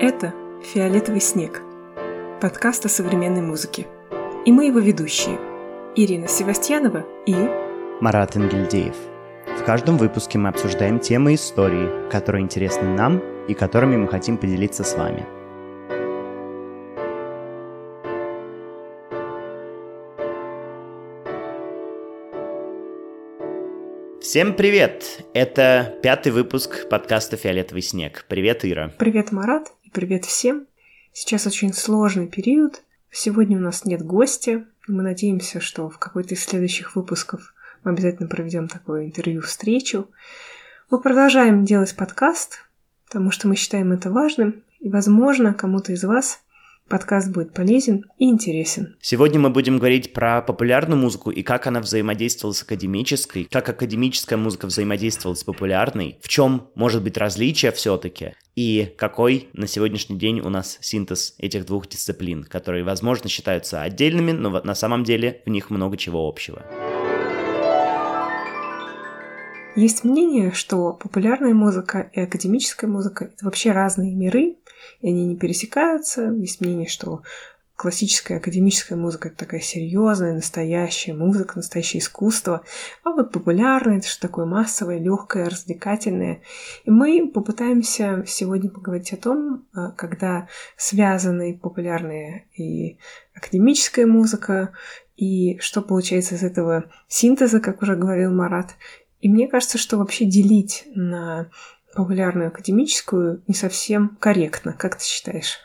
Это «Фиолетовый снег» – подкаст о современной музыке. И мы его ведущие – Ирина Севастьянова и Марат Ингельдеев. В каждом выпуске мы обсуждаем темы истории, которые интересны нам и которыми мы хотим поделиться с вами – Всем привет! Это пятый выпуск подкаста «Фиолетовый снег». Привет, Ира. Привет, Марат, и привет всем. Сейчас очень сложный период. Сегодня у нас нет гостя. Мы надеемся, что в какой-то из следующих выпусков мы обязательно проведем такое интервью-встречу. Мы продолжаем делать подкаст, потому что мы считаем это важным, и, возможно, кому-то из вас Подкаст будет полезен и интересен. Сегодня мы будем говорить про популярную музыку и как она взаимодействовала с академической, как академическая музыка взаимодействовала с популярной, в чем может быть различие все-таки, и какой на сегодняшний день у нас синтез этих двух дисциплин, которые, возможно, считаются отдельными, но на самом деле в них много чего общего. Есть мнение, что популярная музыка и академическая музыка — это вообще разные миры, и они не пересекаются. Есть мнение, что классическая академическая музыка — это такая серьезная, настоящая музыка, настоящее искусство. А вот популярная — это что такое массовое, легкое, развлекательное. И мы попытаемся сегодня поговорить о том, а, когда связаны популярная и академическая музыка, и что получается из этого синтеза, как уже говорил Марат. И мне кажется, что вообще делить на популярную академическую не совсем корректно. Как ты считаешь?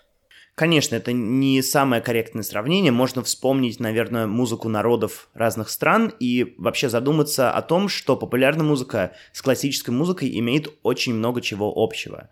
Конечно, это не самое корректное сравнение. Можно вспомнить, наверное, музыку народов разных стран и вообще задуматься о том, что популярная музыка с классической музыкой имеет очень много чего общего.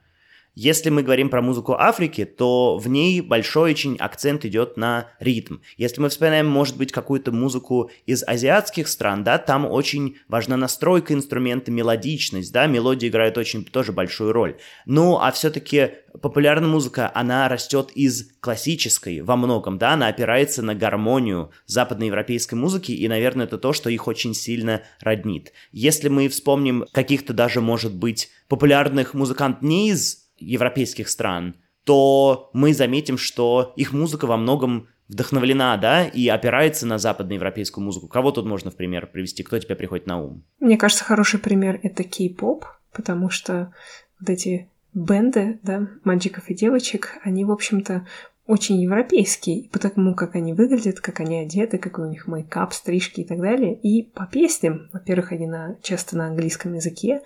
Если мы говорим про музыку Африки, то в ней большой очень акцент идет на ритм. Если мы вспоминаем, может быть, какую-то музыку из азиатских стран, да, там очень важна настройка инструмента, мелодичность, да, мелодии играют очень тоже большую роль. Ну, а все-таки популярная музыка, она растет из классической во многом, да, она опирается на гармонию западноевропейской музыки, и, наверное, это то, что их очень сильно роднит. Если мы вспомним каких-то даже, может быть, популярных музыкантов не из европейских стран, то мы заметим, что их музыка во многом вдохновлена, да, и опирается на западноевропейскую музыку. Кого тут можно в пример привести? Кто тебе приходит на ум? Мне кажется, хороший пример — это кей-поп, потому что вот эти бенды, да, мальчиков и девочек, они, в общем-то, очень европейские, потому как они выглядят, как они одеты, какой у них мейкап, стрижки и так далее. И по песням, во-первых, они на, часто на английском языке,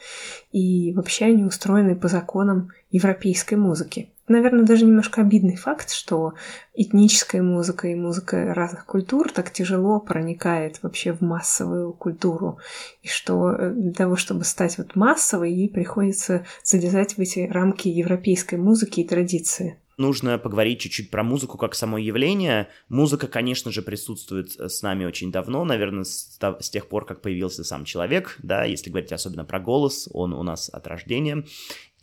и вообще они устроены по законам европейской музыки. Наверное, даже немножко обидный факт, что этническая музыка и музыка разных культур так тяжело проникает вообще в массовую культуру, и что э, для того, чтобы стать вот массовой, ей приходится залезать в эти рамки европейской музыки и традиции нужно поговорить чуть-чуть про музыку как само явление. Музыка, конечно же, присутствует э, с нами очень давно, наверное, с, с тех пор, как появился сам человек, да, если говорить особенно про голос, он у нас от рождения.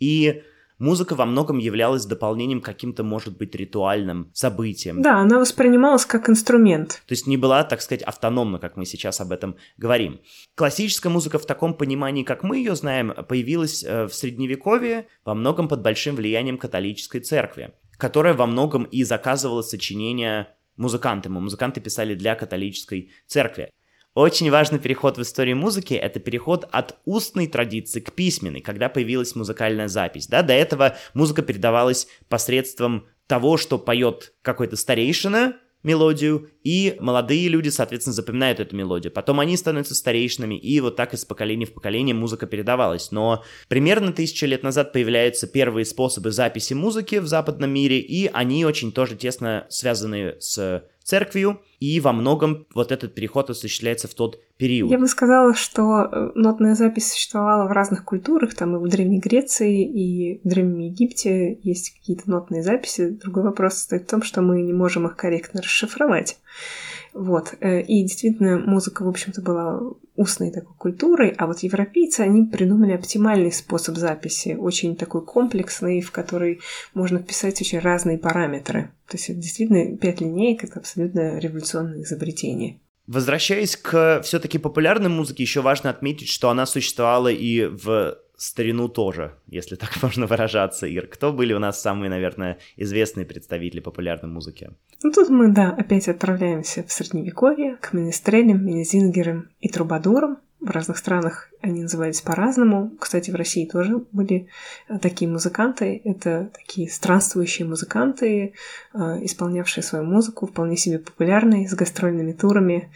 И музыка во многом являлась дополнением каким-то, может быть, ритуальным событием. Да, она воспринималась как инструмент. То есть не была, так сказать, автономна, как мы сейчас об этом говорим. Классическая музыка в таком понимании, как мы ее знаем, появилась э, в Средневековье во многом под большим влиянием католической церкви которая во многом и заказывала сочинения музыкантам, и музыканты писали для католической церкви. Очень важный переход в истории музыки — это переход от устной традиции к письменной, когда появилась музыкальная запись. Да? До этого музыка передавалась посредством того, что поет какой-то старейшина, мелодию, и молодые люди, соответственно, запоминают эту мелодию. Потом они становятся старейшинами, и вот так из поколения в поколение музыка передавалась. Но примерно тысячу лет назад появляются первые способы записи музыки в западном мире, и они очень тоже тесно связаны с церковью, и во многом вот этот переход осуществляется в тот период. Я бы сказала, что э, нотная запись существовала в разных культурах, там и в Древней Греции, и в Древнем Египте есть какие-то нотные записи. Другой вопрос состоит в том, что мы не можем их корректно расшифровать. Вот. Э, и действительно, музыка, в общем-то, была устной такой культурой, а вот европейцы, они придумали оптимальный способ записи, очень такой комплексный, в который можно вписать очень разные параметры. То есть это действительно пять линеек — это абсолютно революционное изобретение. Возвращаясь к все-таки популярной музыке, еще важно отметить, что она существовала и в старину тоже, если так можно выражаться, Ир. Кто были у нас самые, наверное, известные представители популярной музыки? Ну тут мы, да, опять отправляемся в Средневековье, к министрелям, минезингерам и трубадурам. В разных странах они назывались по-разному. Кстати, в России тоже были э, такие музыканты. Это такие странствующие музыканты, э, исполнявшие свою музыку, вполне себе популярные, с гастрольными турами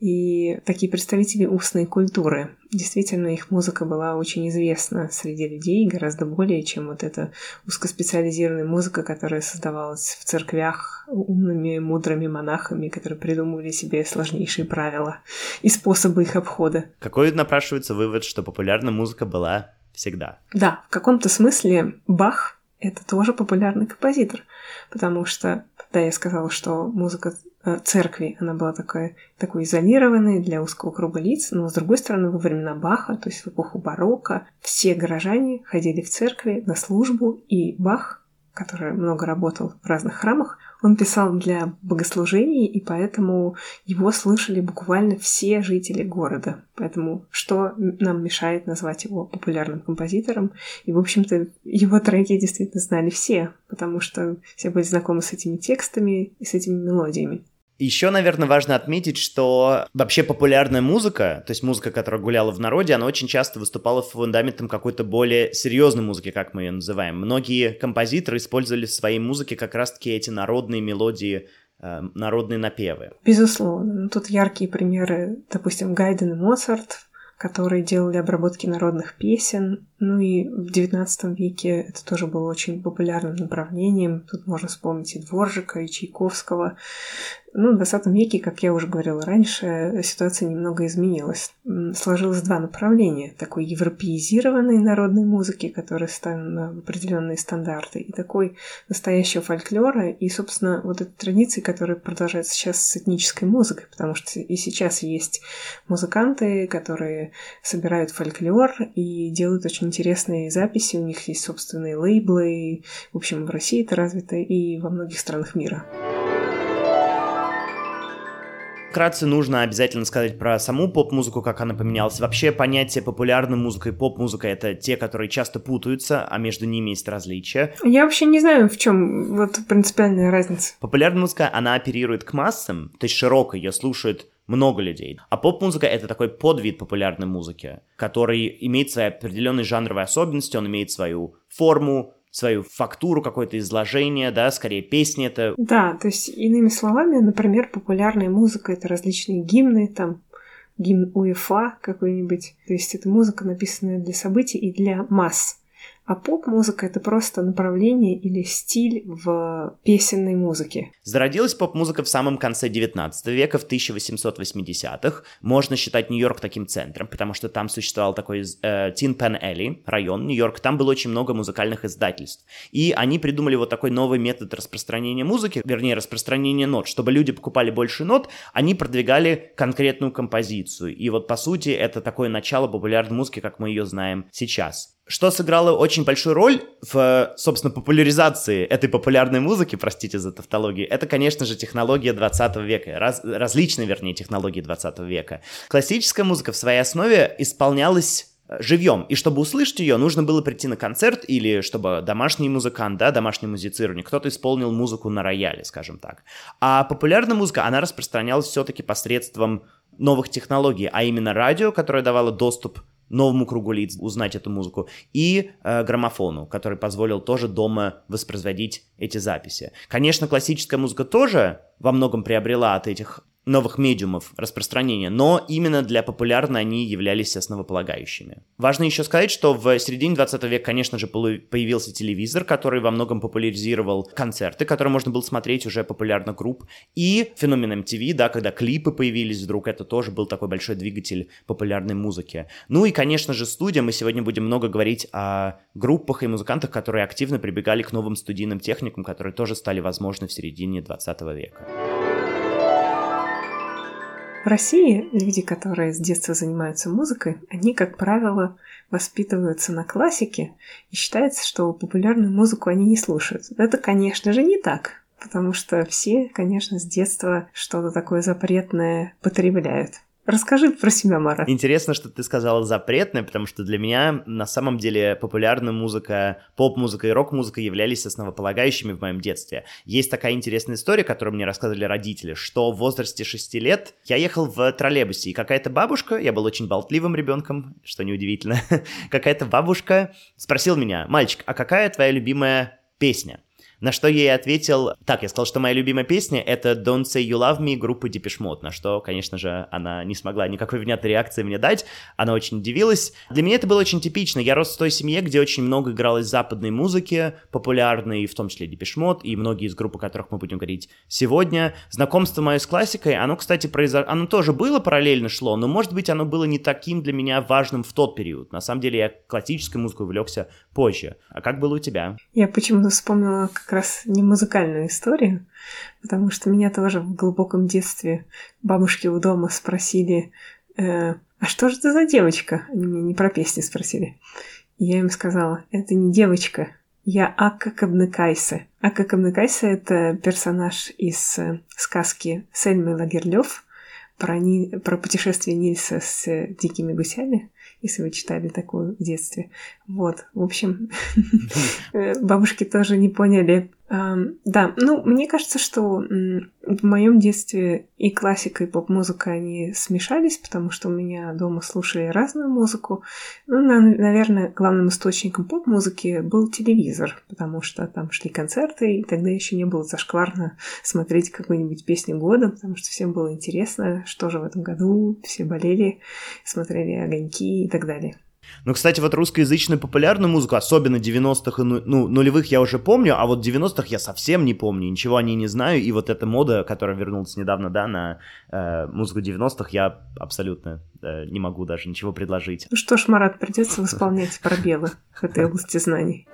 и такие представители устной культуры. Действительно, их музыка была очень известна среди людей, гораздо более, чем вот эта узкоспециализированная музыка, которая создавалась в церквях умными, мудрыми монахами, которые придумывали себе сложнейшие правила и способы их обхода. Какой напрашивается вывод, что популярная музыка была всегда? Да, в каком-то смысле Бах — это тоже популярный композитор, потому что, да, я сказала, что музыка церкви. Она была такая, такой изолированной для узкого круга лиц, но, с другой стороны, во времена Баха, то есть в эпоху барокко, все горожане ходили в церкви на службу, и Бах, который много работал в разных храмах, он писал для богослужений, и поэтому его слышали буквально все жители города. Поэтому что нам мешает назвать его популярным композитором? И, в общем-то, его треки действительно знали все, потому что все были знакомы с этими текстами и с этими мелодиями. Еще, наверное, важно отметить, что вообще популярная музыка, то есть музыка, которая гуляла в народе, она очень часто выступала фундаментом какой-то более серьезной музыки, как мы ее называем. Многие композиторы использовали в своей музыке как раз-таки эти народные мелодии, э, народные напевы. Безусловно. Ну, тут яркие примеры, допустим, Гайден и Моцарт, которые делали обработки народных песен. Ну и в XIX веке это тоже было очень популярным направлением. Тут можно вспомнить и Дворжика, и Чайковского. Ну, в 20 веке, как я уже говорила раньше, ситуация немного изменилась. Сложилось два направления. Такой европеизированной народной музыки, которая ставит на определенные стандарты, и такой настоящего фольклора, и, собственно, вот этой традиции, которая продолжается сейчас с этнической музыкой, потому что и сейчас есть музыканты, которые собирают фольклор и делают очень интересные записи, у них есть собственные лейблы, в общем, в России это развито и во многих странах мира. Вкратце нужно обязательно сказать про саму поп-музыку, как она поменялась. Вообще понятие популярной музыка и поп-музыка — это те, которые часто путаются, а между ними есть различия. Я вообще не знаю, в чем вот принципиальная разница. Популярная музыка, она оперирует к массам, то есть широко ее слушают много людей. А поп-музыка — это такой подвид популярной музыки, который имеет свои определенные жанровые особенности, он имеет свою форму, свою фактуру, какое-то изложение, да, скорее песни это. Да, то есть иными словами, например, популярная музыка — это различные гимны, там, гимн УЕФА какой-нибудь. То есть это музыка, написанная для событий и для масс. А поп-музыка — это просто направление или стиль в песенной музыке. Зародилась поп-музыка в самом конце 19 века, в 1880-х. Можно считать Нью-Йорк таким центром, потому что там существовал такой Тин Пен Элли, район Нью-Йорк. Там было очень много музыкальных издательств. И они придумали вот такой новый метод распространения музыки, вернее, распространения нот. Чтобы люди покупали больше нот, они продвигали конкретную композицию. И вот, по сути, это такое начало популярной музыки, как мы ее знаем сейчас. Что сыграло очень большую роль в, собственно, популяризации этой популярной музыки, простите за тавтологию, это, конечно же, технология 20 века, раз, различные, вернее, технологии 20 века. Классическая музыка в своей основе исполнялась э, живьем. И чтобы услышать ее, нужно было прийти на концерт или чтобы домашний музыкант, да, домашний музицирование, кто-то исполнил музыку на рояле, скажем так. А популярная музыка, она распространялась все-таки посредством новых технологий, а именно радио, которое давало доступ новому кругу лиц узнать эту музыку, и э, граммофону, который позволил тоже дома воспроизводить эти записи. Конечно, классическая музыка тоже во многом приобрела от этих новых медиумов распространения, но именно для популярной они являлись основополагающими. Важно еще сказать, что в середине 20 века, конечно же, появился телевизор, который во многом популяризировал концерты, которые можно было смотреть уже популярно групп, и феномен MTV, да, когда клипы появились вдруг, это тоже был такой большой двигатель популярной музыки. Ну и, конечно же, студия, мы сегодня будем много говорить о группах и музыкантах, которые активно прибегали к новым студийным техникам, которые тоже стали возможны в середине 20 века. В России люди, которые с детства занимаются музыкой, они, как правило, воспитываются на классике и считается, что популярную музыку они не слушают. Это, конечно же, не так, потому что все, конечно, с детства что-то такое запретное потребляют. Расскажи про себя, Мара. Интересно, что ты сказала запретная, потому что для меня на самом деле популярная музыка, поп-музыка и рок-музыка являлись основополагающими в моем детстве. Есть такая интересная история, которую мне рассказывали родители, что в возрасте 6 лет я ехал в троллейбусе, и какая-то бабушка, я был очень болтливым ребенком, что неудивительно, какая-то бабушка спросила меня, мальчик, а какая твоя любимая песня? На что я ей ответил, так, я сказал, что моя любимая песня — это Don't Say You Love Me группы Depeche Mode, на что, конечно же, она не смогла никакой внятной реакции мне дать, она очень удивилась. Для меня это было очень типично, я рос в той семье, где очень много игралось западной музыки, популярной, в том числе Depeche Mode, и многие из групп, о которых мы будем говорить сегодня. Знакомство мое с классикой, оно, кстати, произошло, оно тоже было параллельно шло, но, может быть, оно было не таким для меня важным в тот период. На самом деле, я классической музыкой увлекся позже. А как было у тебя? Я почему-то вспомнила как раз не музыкальную историю, потому что меня тоже в глубоком детстве бабушки у дома спросили, э, а что же это за девочка? Они меня не про песни спросили. И я им сказала, это не девочка, я Акка Кабныкайса. Акка Кабныкайса — это персонаж из э, сказки Сельмы Лагерлёв про, Ни... про путешествие Нильса с э, дикими гусями если вы читали такую в детстве. Вот, в общем, бабушки тоже не поняли, да, ну, мне кажется, что в моем детстве и классика, и поп-музыка, они смешались, потому что у меня дома слушали разную музыку. Ну, наверное, главным источником поп-музыки был телевизор, потому что там шли концерты, и тогда еще не было зашкварно смотреть какую-нибудь песню года, потому что всем было интересно, что же в этом году, все болели, смотрели огоньки и так далее. Ну, кстати, вот русскоязычную популярную музыку, особенно 90-х и ну, ну, нулевых я уже помню, а вот 90-х я совсем не помню, ничего о ней не знаю, и вот эта мода, которая вернулась недавно, да, на э, музыку 90-х, я абсолютно э, не могу даже ничего предложить. Ну что ж, Марат, придется восполнять пробелы в этой области знаний.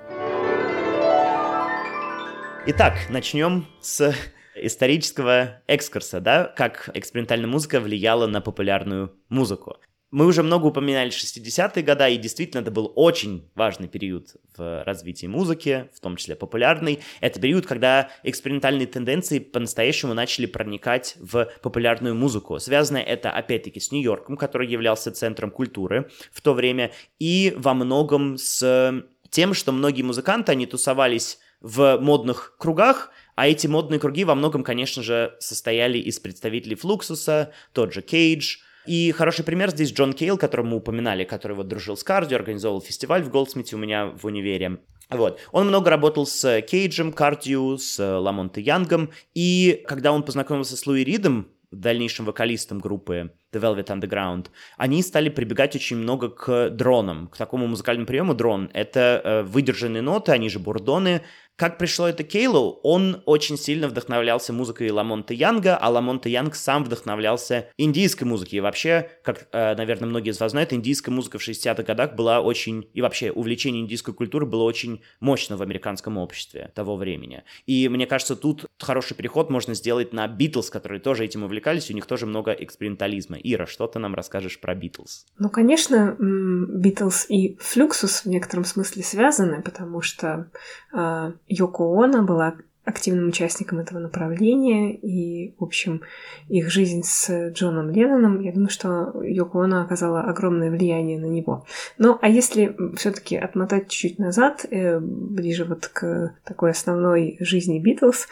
Итак, начнем с исторического экскурса, да, как экспериментальная музыка влияла на популярную музыку. Мы уже много упоминали 60-е годы, и действительно это был очень важный период в развитии музыки, в том числе популярный. Это период, когда экспериментальные тенденции по-настоящему начали проникать в популярную музыку. Связано это, опять-таки, с Нью-Йорком, который являлся центром культуры в то время, и во многом с тем, что многие музыканты, они тусовались в модных кругах, а эти модные круги во многом, конечно же, состояли из представителей Флуксуса, тот же Кейдж, и хороший пример здесь Джон Кейл, которого мы упоминали, который вот дружил с Кардью, организовал фестиваль в Голдсмитсе у меня в универе. Вот. Он много работал с Кейджем, Кардью, с Ламонте Янгом, и когда он познакомился с Лу Ридом, дальнейшим вокалистом группы The Velvet Underground, они стали прибегать очень много к дронам, к такому музыкальному приему дрон. Это э, выдержанные ноты, они же бурдоны, как пришло это Кейлу, он очень сильно вдохновлялся музыкой Ламонта Янга, а Ламонта Янг сам вдохновлялся индийской музыкой. И вообще, как, э, наверное, многие из вас знают, индийская музыка в 60-х годах была очень... И вообще, увлечение индийской культуры было очень мощно в американском обществе того времени. И мне кажется, тут хороший переход можно сделать на Битлз, которые тоже этим увлекались, у них тоже много экспериментализма. Ира, что ты нам расскажешь про Битлз? Ну, конечно, Битлз и Флюксус в некотором смысле связаны, потому что э, Йоко Оно была активным участником этого направления, и, в общем, их жизнь с Джоном Ленноном, я думаю, что Йоко Оно оказала огромное влияние на него. Ну, а если все таки отмотать чуть-чуть назад, э, ближе вот к такой основной жизни Битлз,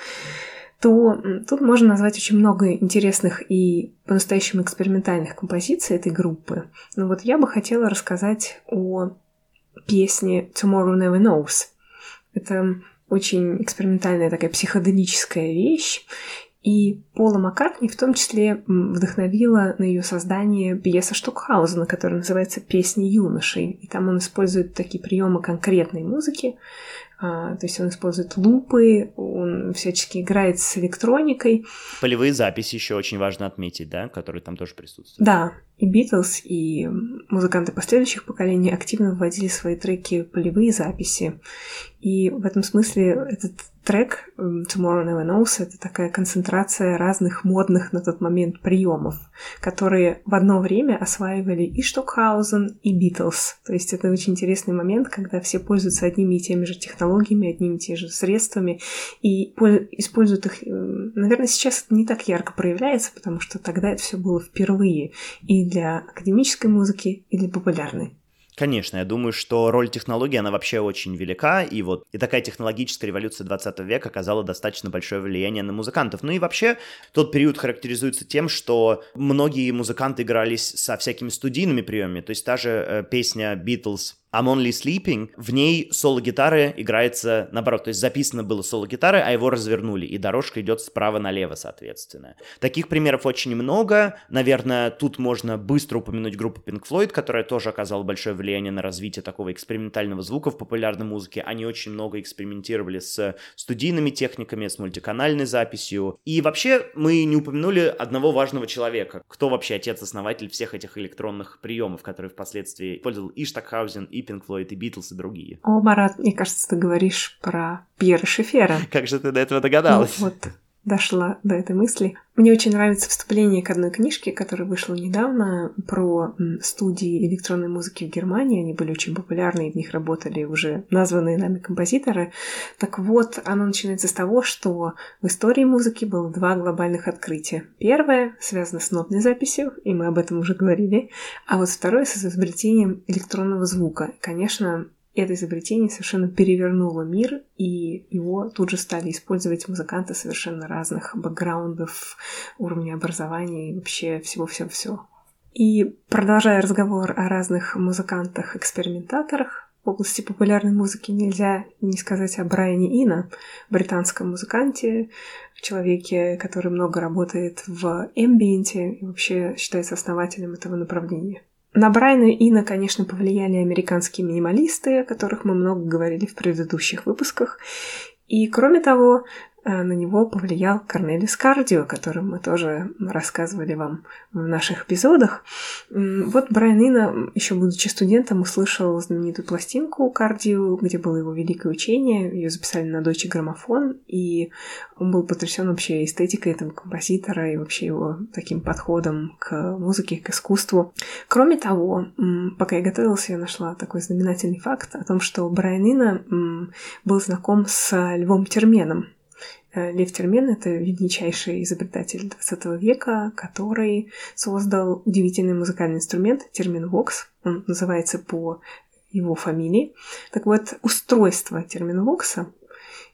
то тут можно назвать очень много интересных и по-настоящему экспериментальных композиций этой группы. Но вот я бы хотела рассказать о песне Tomorrow Never Knows. Это очень экспериментальная такая психоделическая вещь. И Пола Маккартни в том числе вдохновила на ее создание пьеса Штукхаузена, которая называется «Песни юношей». И там он использует такие приемы конкретной музыки, а, то есть он использует лупы, он всячески играет с электроникой. Полевые записи еще очень важно отметить, да, которые там тоже присутствуют. Да, и Битлз, и музыканты последующих поколений активно вводили в свои треки полевые записи. И в этом смысле этот трек Tomorrow Never Knows — это такая концентрация разных модных на тот момент приемов, которые в одно время осваивали и Штокхаузен, и Битлз. То есть это очень интересный момент, когда все пользуются одними и теми же технологиями, одними и теми же средствами, и используют их... Наверное, сейчас это не так ярко проявляется, потому что тогда это все было впервые и для академической музыки, и для популярной. Конечно, я думаю, что роль технологии, она вообще очень велика, и вот и такая технологическая революция 20 века оказала достаточно большое влияние на музыкантов. Ну и вообще, тот период характеризуется тем, что многие музыканты игрались со всякими студийными приемами, то есть та же э, песня Beatles I'm Only Sleeping, в ней соло-гитары играется наоборот, то есть записано было соло-гитары, а его развернули, и дорожка идет справа налево, соответственно. Таких примеров очень много, наверное, тут можно быстро упомянуть группу Pink Floyd, которая тоже оказала большое влияние на развитие такого экспериментального звука в популярной музыке, они очень много экспериментировали с студийными техниками, с мультиканальной записью, и вообще мы не упомянули одного важного человека, кто вообще отец-основатель всех этих электронных приемов, которые впоследствии использовал и Штокхаузен, и Pink Floyd, и Beatles, и другие. О, Марат, мне кажется, ты говоришь про Пьера Шефера. Как же ты до этого догадалась? Ну, вот дошла до этой мысли. Мне очень нравится вступление к одной книжке, которая вышла недавно про студии электронной музыки в Германии. Они были очень популярны, и в них работали уже названные нами композиторы. Так вот, оно начинается с того, что в истории музыки было два глобальных открытия. Первое связано с нотной записью, и мы об этом уже говорили, а вот второе с изобретением электронного звука. Конечно, это изобретение совершенно перевернуло мир, и его тут же стали использовать музыканты совершенно разных бэкграундов, уровня образования и вообще всего-всего-всего. И продолжая разговор о разных музыкантах-экспериментаторах, в области популярной музыки нельзя не сказать о Брайане Ина, британском музыканте, человеке, который много работает в эмбиенте и вообще считается основателем этого направления. На Брайана Ина, конечно, повлияли американские минималисты, о которых мы много говорили в предыдущих выпусках. И, кроме того, на него повлиял Корнелис Кардио, о котором мы тоже рассказывали вам в наших эпизодах. Вот Брайан Ина, еще будучи студентом, услышал знаменитую пластинку Кардио, где было его великое учение. Ее записали на дочь граммофон, и он был потрясен вообще эстетикой этого композитора и вообще его таким подходом к музыке, к искусству. Кроме того, пока я готовилась, я нашла такой знаменательный факт о том, что Брайан Ина был знаком с Львом Терменом, Э, Лев Термен — это величайший изобретатель 20 века, который создал удивительный музыкальный инструмент терминвокс. Он называется по его фамилии. Так вот, устройство терминвокса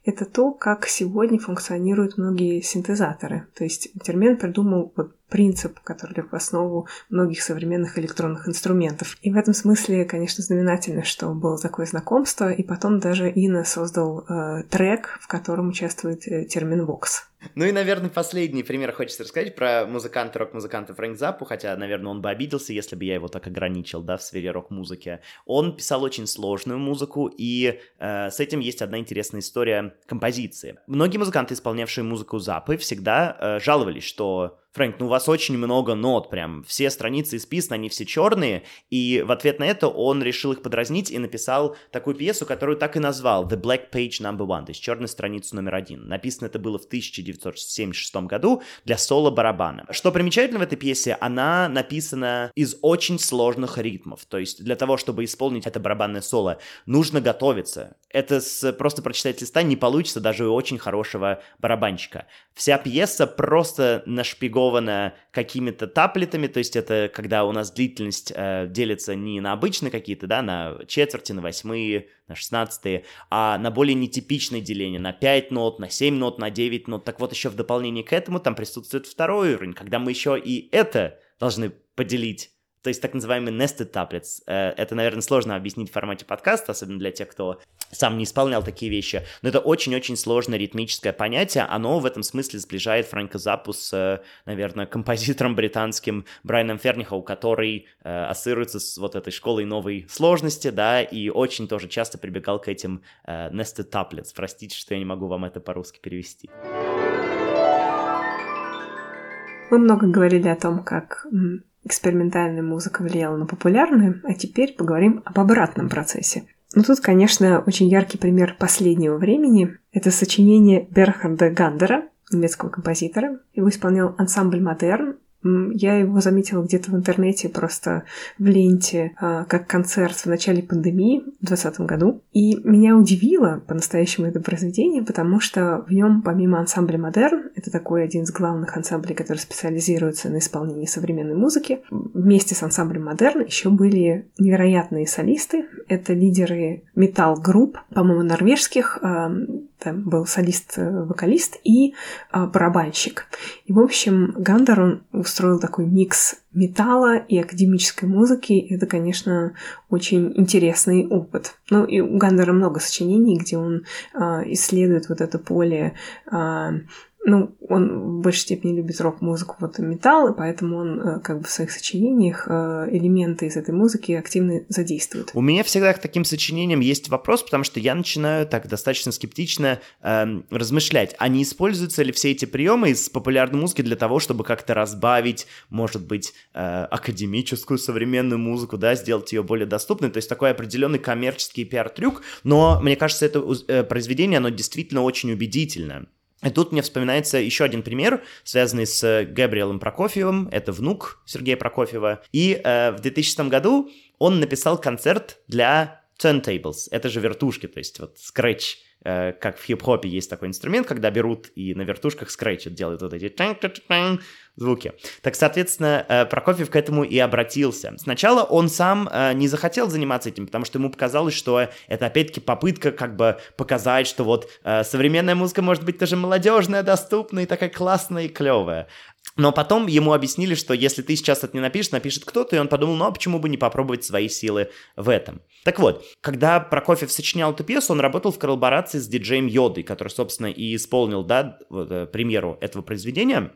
это то, как сегодня функционируют многие синтезаторы. То есть Термен придумал вот принцип, который лег в основу многих современных электронных инструментов. И в этом смысле, конечно, знаменательно, что было такое знакомство, и потом даже Инна создал э, трек, в котором участвует э, термин Vox. Ну и, наверное, последний пример хочется рассказать про музыканта, рок-музыканта Фрэнк Запу, хотя, наверное, он бы обиделся, если бы я его так ограничил, да, в сфере рок-музыки. Он писал очень сложную музыку, и э, с этим есть одна интересная история композиции. Многие музыканты, исполнявшие музыку Запы, всегда э, жаловались, что Фрэнк, ну у вас очень много нот, прям все страницы исписаны, они все черные, и в ответ на это он решил их подразнить и написал такую пьесу, которую так и назвал The Black Page Number One, то есть черная страница номер один. Написано это было в 1976 году для соло-барабана. Что примечательно в этой пьесе, она написана из очень сложных ритмов, то есть для того, чтобы исполнить это барабанное соло, нужно готовиться. Это с, просто прочитать листа не получится даже у очень хорошего барабанщика. Вся пьеса просто нашпигована нашпигована какими-то таплетами, то есть это когда у нас длительность э, делится не на обычные какие-то, да, на четверти, на восьмые, на шестнадцатые, а на более нетипичное деление, на 5 нот, на 7 нот, на 9 нот. Так вот, еще в дополнение к этому там присутствует второй уровень, когда мы еще и это должны поделить то есть так называемый nested tablets. Э, это, наверное, сложно объяснить в формате подкаста, особенно для тех, кто сам не исполнял такие вещи. Но это очень-очень сложное ритмическое понятие. Оно в этом смысле сближает Фрэнка Запу с, наверное, композитором британским Брайаном Фернихоу, который э, ассоциируется с вот этой школой новой сложности, да, и очень тоже часто прибегал к этим э, nested tablets. Простите, что я не могу вам это по-русски перевести. Мы много говорили о том, как экспериментальная музыка влияла на популярную, а теперь поговорим об обратном процессе. Ну тут, конечно, очень яркий пример последнего времени Это сочинение Бернхарда Гандера, немецкого композитора. Его исполнял ансамбль «Модерн», я его заметила где-то в интернете, просто в ленте, а, как концерт в начале пандемии в 2020 году. И меня удивило по-настоящему это произведение, потому что в нем, помимо ансамбля «Модерн», это такой один из главных ансамблей, который специализируется на исполнении современной музыки, вместе с ансамблем «Модерн» еще были невероятные солисты. Это лидеры металл-групп, по-моему, норвежских, там был солист-вокалист и а, барабанщик. И, в общем, Гандер, он устроил такой микс металла и академической музыки. Это, конечно, очень интересный опыт. Ну, и у Гандера много сочинений, где он исследует вот это поле ну, он в большей степени любит рок-музыку, вот металл, и поэтому он э, как бы в своих сочинениях э, элементы из этой музыки активно задействует. У меня всегда к таким сочинениям есть вопрос, потому что я начинаю так достаточно скептично э, размышлять, а не используются ли все эти приемы из популярной музыки для того, чтобы как-то разбавить, может быть, э, академическую современную музыку, да, сделать ее более доступной, то есть такой определенный коммерческий пиар-трюк, но мне кажется, это э, произведение, оно действительно очень убедительное. И тут мне вспоминается еще один пример, связанный с Габриэлом Прокофьевым, это внук Сергея Прокофьева. И э, в 2000 году он написал концерт для turntables, это же вертушки, то есть вот scratch Э, как в хип-хопе есть такой инструмент, когда берут и на вертушках скретчат, делают вот эти звуки. Так, соответственно, э, Прокофьев к этому и обратился. Сначала он сам э, не захотел заниматься этим, потому что ему показалось, что это опять-таки попытка как бы показать, что вот современная музыка может быть тоже молодежная, доступная и такая классная и клевая. Но потом ему объяснили, что если ты сейчас это не напишешь, напишет кто-то, и он подумал, ну а почему бы не попробовать свои силы в этом. Так вот, когда Прокофьев сочинял эту пьесу, он работал в коллаборации с диджеем Йодой, который, собственно, и исполнил, да, вот, э, премьеру этого произведения.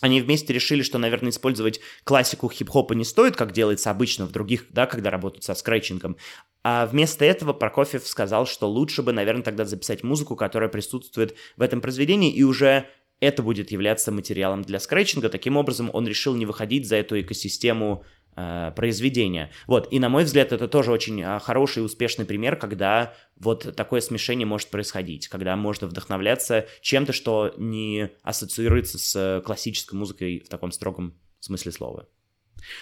Они вместе решили, что, наверное, использовать классику хип-хопа не стоит, как делается обычно в других, да, когда работают со скретчингом. А вместо этого Прокофьев сказал, что лучше бы, наверное, тогда записать музыку, которая присутствует в этом произведении, и уже это будет являться материалом для скретчинга. Таким образом, он решил не выходить за эту экосистему э, произведения. Вот, и на мой взгляд, это тоже очень э, хороший и успешный пример, когда вот такое смешение может происходить, когда можно вдохновляться чем-то, что не ассоциируется с классической музыкой в таком строгом смысле слова.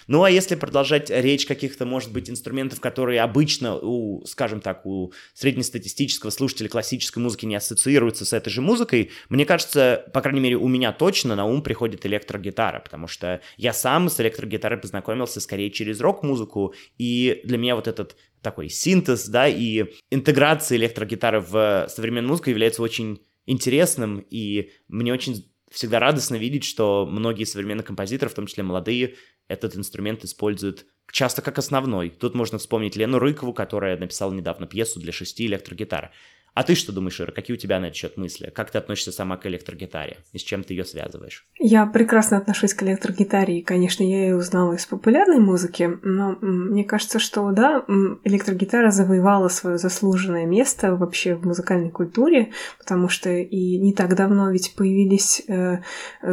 Ну а если продолжать речь каких-то, может быть, инструментов, которые обычно у, скажем так, у среднестатистического слушателя классической музыки не ассоциируются с этой же музыкой, мне кажется, по крайней мере, у меня точно на ум приходит электрогитара, потому что я сам с электрогитарой познакомился скорее через рок-музыку, и для меня вот этот такой синтез, да, и интеграция электрогитары в современную музыку является очень интересным, и мне очень всегда радостно видеть, что многие современные композиторы, в том числе молодые, этот инструмент используют часто как основной. Тут можно вспомнить Лену Рыкову, которая написала недавно пьесу для шести электрогитар. А ты что думаешь, Ира? Какие у тебя на этот счет мысли? Как ты относишься сама к электрогитаре? И с чем ты ее связываешь? Я прекрасно отношусь к электрогитаре, и, конечно, я ее узнала из популярной музыки, но мне кажется, что, да, электрогитара завоевала свое заслуженное место вообще в музыкальной культуре, потому что и не так давно ведь появились, э,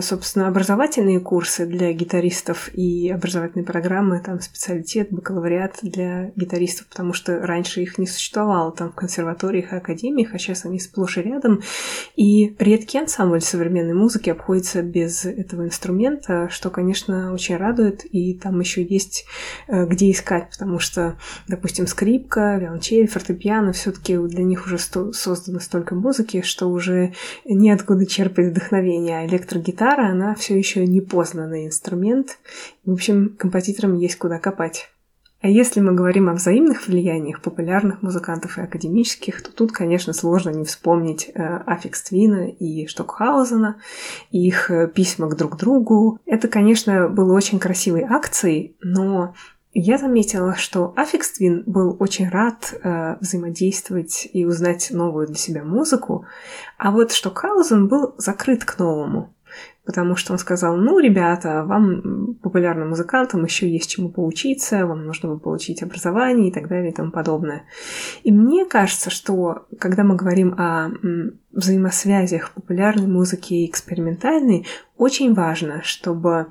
собственно, образовательные курсы для гитаристов и образовательные программы, там, специалитет, бакалавриат для гитаристов, потому что раньше их не существовало там в консерваториях и академиях, академиях, а сейчас они сплошь и рядом. И редкий ансамбль современной музыки обходится без этого инструмента, что, конечно, очень радует. И там еще есть э, где искать, потому что, допустим, скрипка, виолончель, фортепиано, все-таки для них уже сто- создано столько музыки, что уже неоткуда черпать вдохновение. А электрогитара, она все еще не познанный инструмент. В общем, композиторам есть куда копать. А если мы говорим о взаимных влияниях популярных музыкантов и академических, то тут, конечно, сложно не вспомнить э, Аффикс Твина и Штокхаузена, и их э, письма к друг другу. Это, конечно, было очень красивой акцией, но я заметила, что Аффикс Твин был очень рад э, взаимодействовать и узнать новую для себя музыку, а вот Штокхаузен был закрыт к новому. Потому что он сказал, ну, ребята, вам, популярным музыкантам, еще есть чему поучиться, вам нужно получить образование и так далее и тому подобное. И мне кажется, что когда мы говорим о взаимосвязях популярной музыки и экспериментальной, очень важно, чтобы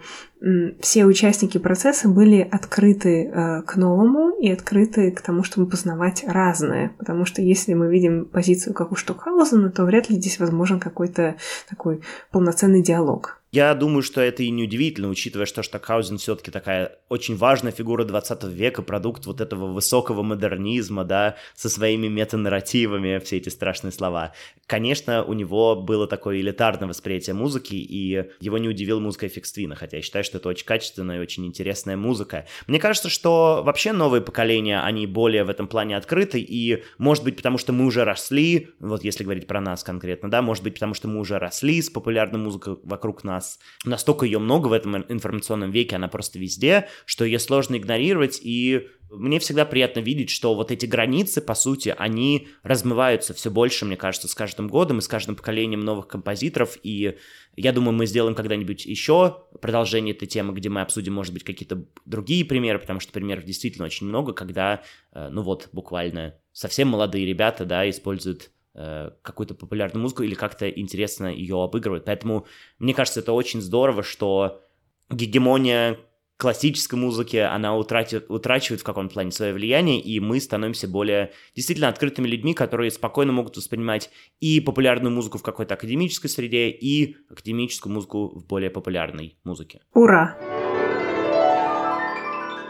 все участники процесса были открыты э, к новому и открыты к тому, чтобы познавать разное. Потому что если мы видим позицию как у Штокхаузена, то вряд ли здесь возможен какой-то такой полноценный диалог. book. Я думаю, что это и неудивительно, учитывая, что Штокхаузен все-таки такая очень важная фигура 20 века, продукт вот этого высокого модернизма, да, со своими метанарративами, все эти страшные слова. Конечно, у него было такое элитарное восприятие музыки, и его не удивил музыка Эффекс Твина, хотя я считаю, что это очень качественная и очень интересная музыка. Мне кажется, что вообще новые поколения, они более в этом плане открыты, и, может быть, потому что мы уже росли, вот если говорить про нас конкретно, да, может быть, потому что мы уже росли с популярной музыкой вокруг нас, нас настолько ее много в этом информационном веке, она просто везде, что ее сложно игнорировать, и мне всегда приятно видеть, что вот эти границы, по сути, они размываются все больше, мне кажется, с каждым годом и с каждым поколением новых композиторов, и я думаю, мы сделаем когда-нибудь еще продолжение этой темы, где мы обсудим, может быть, какие-то другие примеры, потому что примеров действительно очень много, когда, э, ну вот, буквально совсем молодые ребята, да, используют какую-то популярную музыку или как-то интересно ее обыгрывать. Поэтому мне кажется, это очень здорово, что гегемония классической музыки, она утратит, утрачивает в каком-то плане свое влияние, и мы становимся более действительно открытыми людьми, которые спокойно могут воспринимать и популярную музыку в какой-то академической среде, и академическую музыку в более популярной музыке. Ура!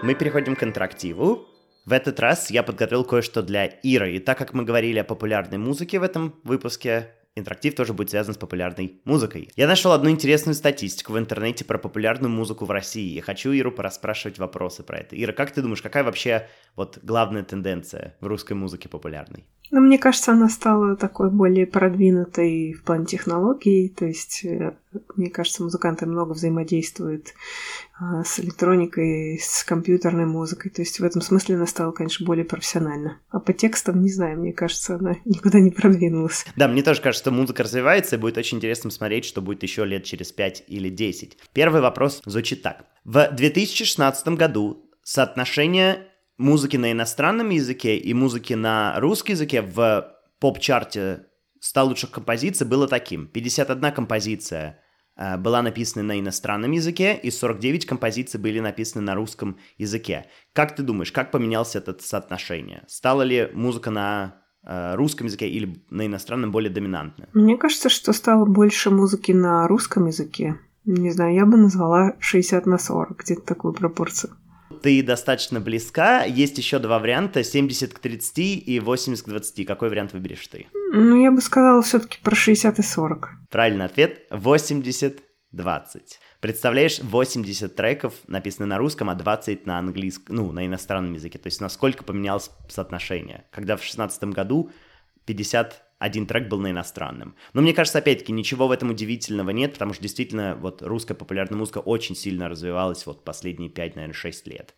Мы переходим к интерактиву. В этот раз я подготовил кое-что для Иры, и так как мы говорили о популярной музыке в этом выпуске, интерактив тоже будет связан с популярной музыкой. Я нашел одну интересную статистику в интернете про популярную музыку в России, и хочу Иру пораспрашивать вопросы про это. Ира, как ты думаешь, какая вообще вот главная тенденция в русской музыке популярной? Ну, мне кажется, она стала такой более продвинутой в плане технологий. То есть, э, мне кажется, музыканты много взаимодействуют а, с электроникой, с компьютерной музыкой. То есть, в этом смысле она стала, конечно, более профессиональна. А по текстам, не знаю, мне кажется, она никуда не продвинулась. Да, мне тоже кажется, что музыка развивается, и будет очень интересно смотреть, что будет еще лет через 5 или 10. Первый вопрос звучит так. В 2016 году соотношение музыки на иностранном языке и музыки на русском языке в поп-чарте 100 лучших композиций было таким. 51 композиция э, была написана на иностранном языке, и 49 композиций были написаны на русском языке. Как ты думаешь, как поменялось это соотношение? Стала ли музыка на э, русском языке или на иностранном более доминантной? Мне кажется, что стало больше музыки на русском языке. Не знаю, я бы назвала 60 на 40, где-то такую пропорцию ты достаточно близка. Есть еще два варианта, 70 к 30 и 80 к 20. Какой вариант выберешь ты? Ну, я бы сказала все-таки про 60 и 40. Правильный ответ – 80 20. Представляешь, 80 треков написаны на русском, а 20 на английском, ну, на иностранном языке. То есть насколько поменялось соотношение. Когда в 2016 году 50 один трек был на иностранном. Но мне кажется, опять-таки, ничего в этом удивительного нет, потому что действительно вот русская популярная музыка очень сильно развивалась вот последние 5, наверное, 6 лет.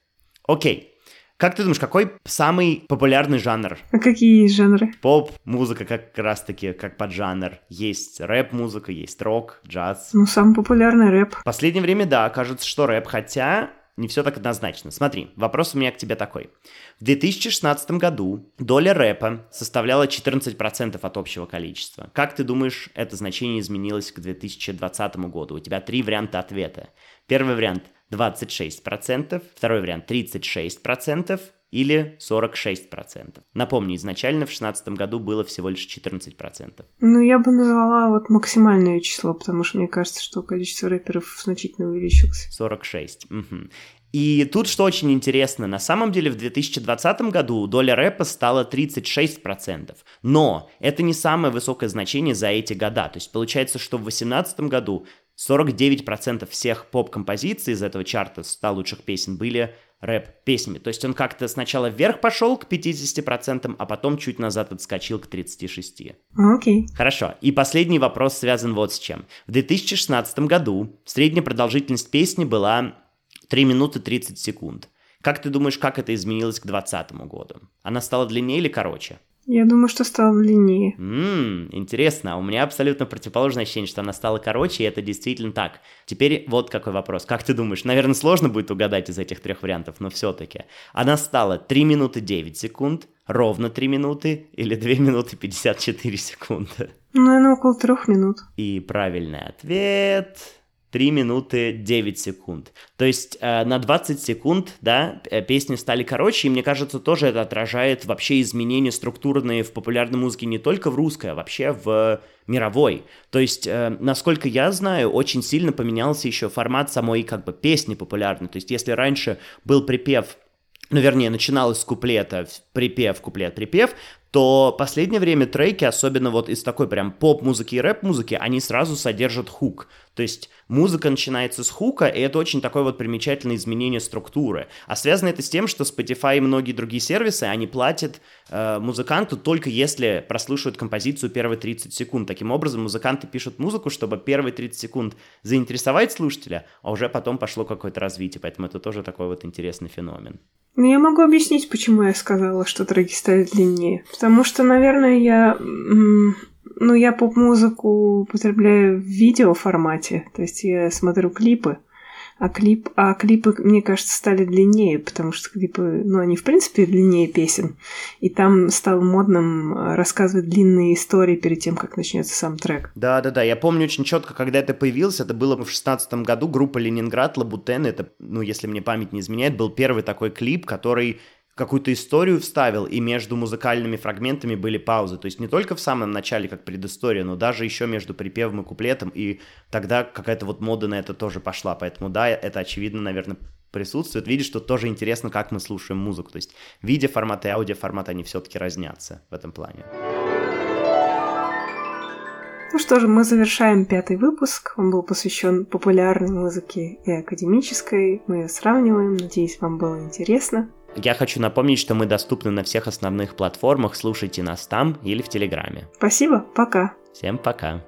Окей. Как ты думаешь, какой самый популярный жанр? А какие есть жанры? Поп-музыка как раз-таки, как поджанр. Есть рэп-музыка, есть рок, джаз. Ну, самый популярный рэп. В последнее время, да, кажется, что рэп, хотя не все так однозначно. Смотри, вопрос у меня к тебе такой. В 2016 году доля рэпа составляла 14% от общего количества. Как ты думаешь, это значение изменилось к 2020 году? У тебя три варианта ответа. Первый вариант 26%, второй вариант 36%, или 46%. Напомню, изначально в 2016 году было всего лишь 14%. Ну, я бы назвала вот максимальное число, потому что мне кажется, что количество рэперов значительно увеличилось. 46. Угу. И тут что очень интересно, на самом деле в 2020 году доля рэпа стала 36%, но это не самое высокое значение за эти года, то есть получается, что в 2018 году 49% всех поп-композиций из этого чарта 100 лучших песен были рэп-песнями. То есть он как-то сначала вверх пошел к 50%, а потом чуть назад отскочил к 36%. Окей. Okay. Хорошо. И последний вопрос связан вот с чем. В 2016 году средняя продолжительность песни была 3 минуты 30 секунд. Как ты думаешь, как это изменилось к 2020 году? Она стала длиннее или короче? Я думаю, что стала длиннее. Ммм, интересно. У меня абсолютно противоположное ощущение, что она стала короче, и это действительно так. Теперь вот какой вопрос. Как ты думаешь? Наверное, сложно будет угадать из этих трех вариантов, но все-таки. Она стала 3 минуты 9 секунд, ровно 3 минуты или 2 минуты 54 секунды? Ну, наверное, около трех минут. И правильный ответ 3 минуты 9 секунд. То есть э, на 20 секунд, да, э, песни стали короче, и мне кажется, тоже это отражает вообще изменения структурные в популярной музыке не только в русской, а вообще в мировой. То есть, э, насколько я знаю, очень сильно поменялся еще формат самой как бы песни популярной. То есть, если раньше был припев ну, вернее, начиналось с куплета, припев, куплет, припев, то последнее время треки, особенно вот из такой прям поп-музыки и рэп-музыки, они сразу содержат хук. То есть музыка начинается с хука, и это очень такое вот примечательное изменение структуры. А связано это с тем, что Spotify и многие другие сервисы, они платят э, музыканту только если прослушивают композицию первые 30 секунд. Таким образом, музыканты пишут музыку, чтобы первые 30 секунд заинтересовать слушателя, а уже потом пошло какое-то развитие. Поэтому это тоже такой вот интересный феномен. Ну, я могу объяснить, почему я сказала, что треки стали длиннее. Потому что, наверное, я... Ну, я поп-музыку употребляю в видеоформате. То есть я смотрю клипы. А, клип, а клипы, мне кажется, стали длиннее, потому что клипы, ну, они, в принципе, длиннее песен. И там стало модным э, рассказывать длинные истории перед тем, как начнется сам трек. Да-да-да, я помню очень четко, когда это появилось, это было в шестнадцатом году, группа «Ленинград», «Лабутен», это, ну, если мне память не изменяет, был первый такой клип, который какую-то историю вставил, и между музыкальными фрагментами были паузы. То есть не только в самом начале, как предыстория, но даже еще между припевом и куплетом, и тогда какая-то вот мода на это тоже пошла. Поэтому да, это очевидно, наверное, присутствует. Видишь, что тоже интересно, как мы слушаем музыку. То есть видеоформат и аудиоформат, они все-таки разнятся в этом плане. Ну что же, мы завершаем пятый выпуск. Он был посвящен популярной музыке и академической. Мы ее сравниваем. Надеюсь, вам было интересно. Я хочу напомнить, что мы доступны на всех основных платформах. Слушайте нас там или в Телеграме. Спасибо, пока. Всем пока.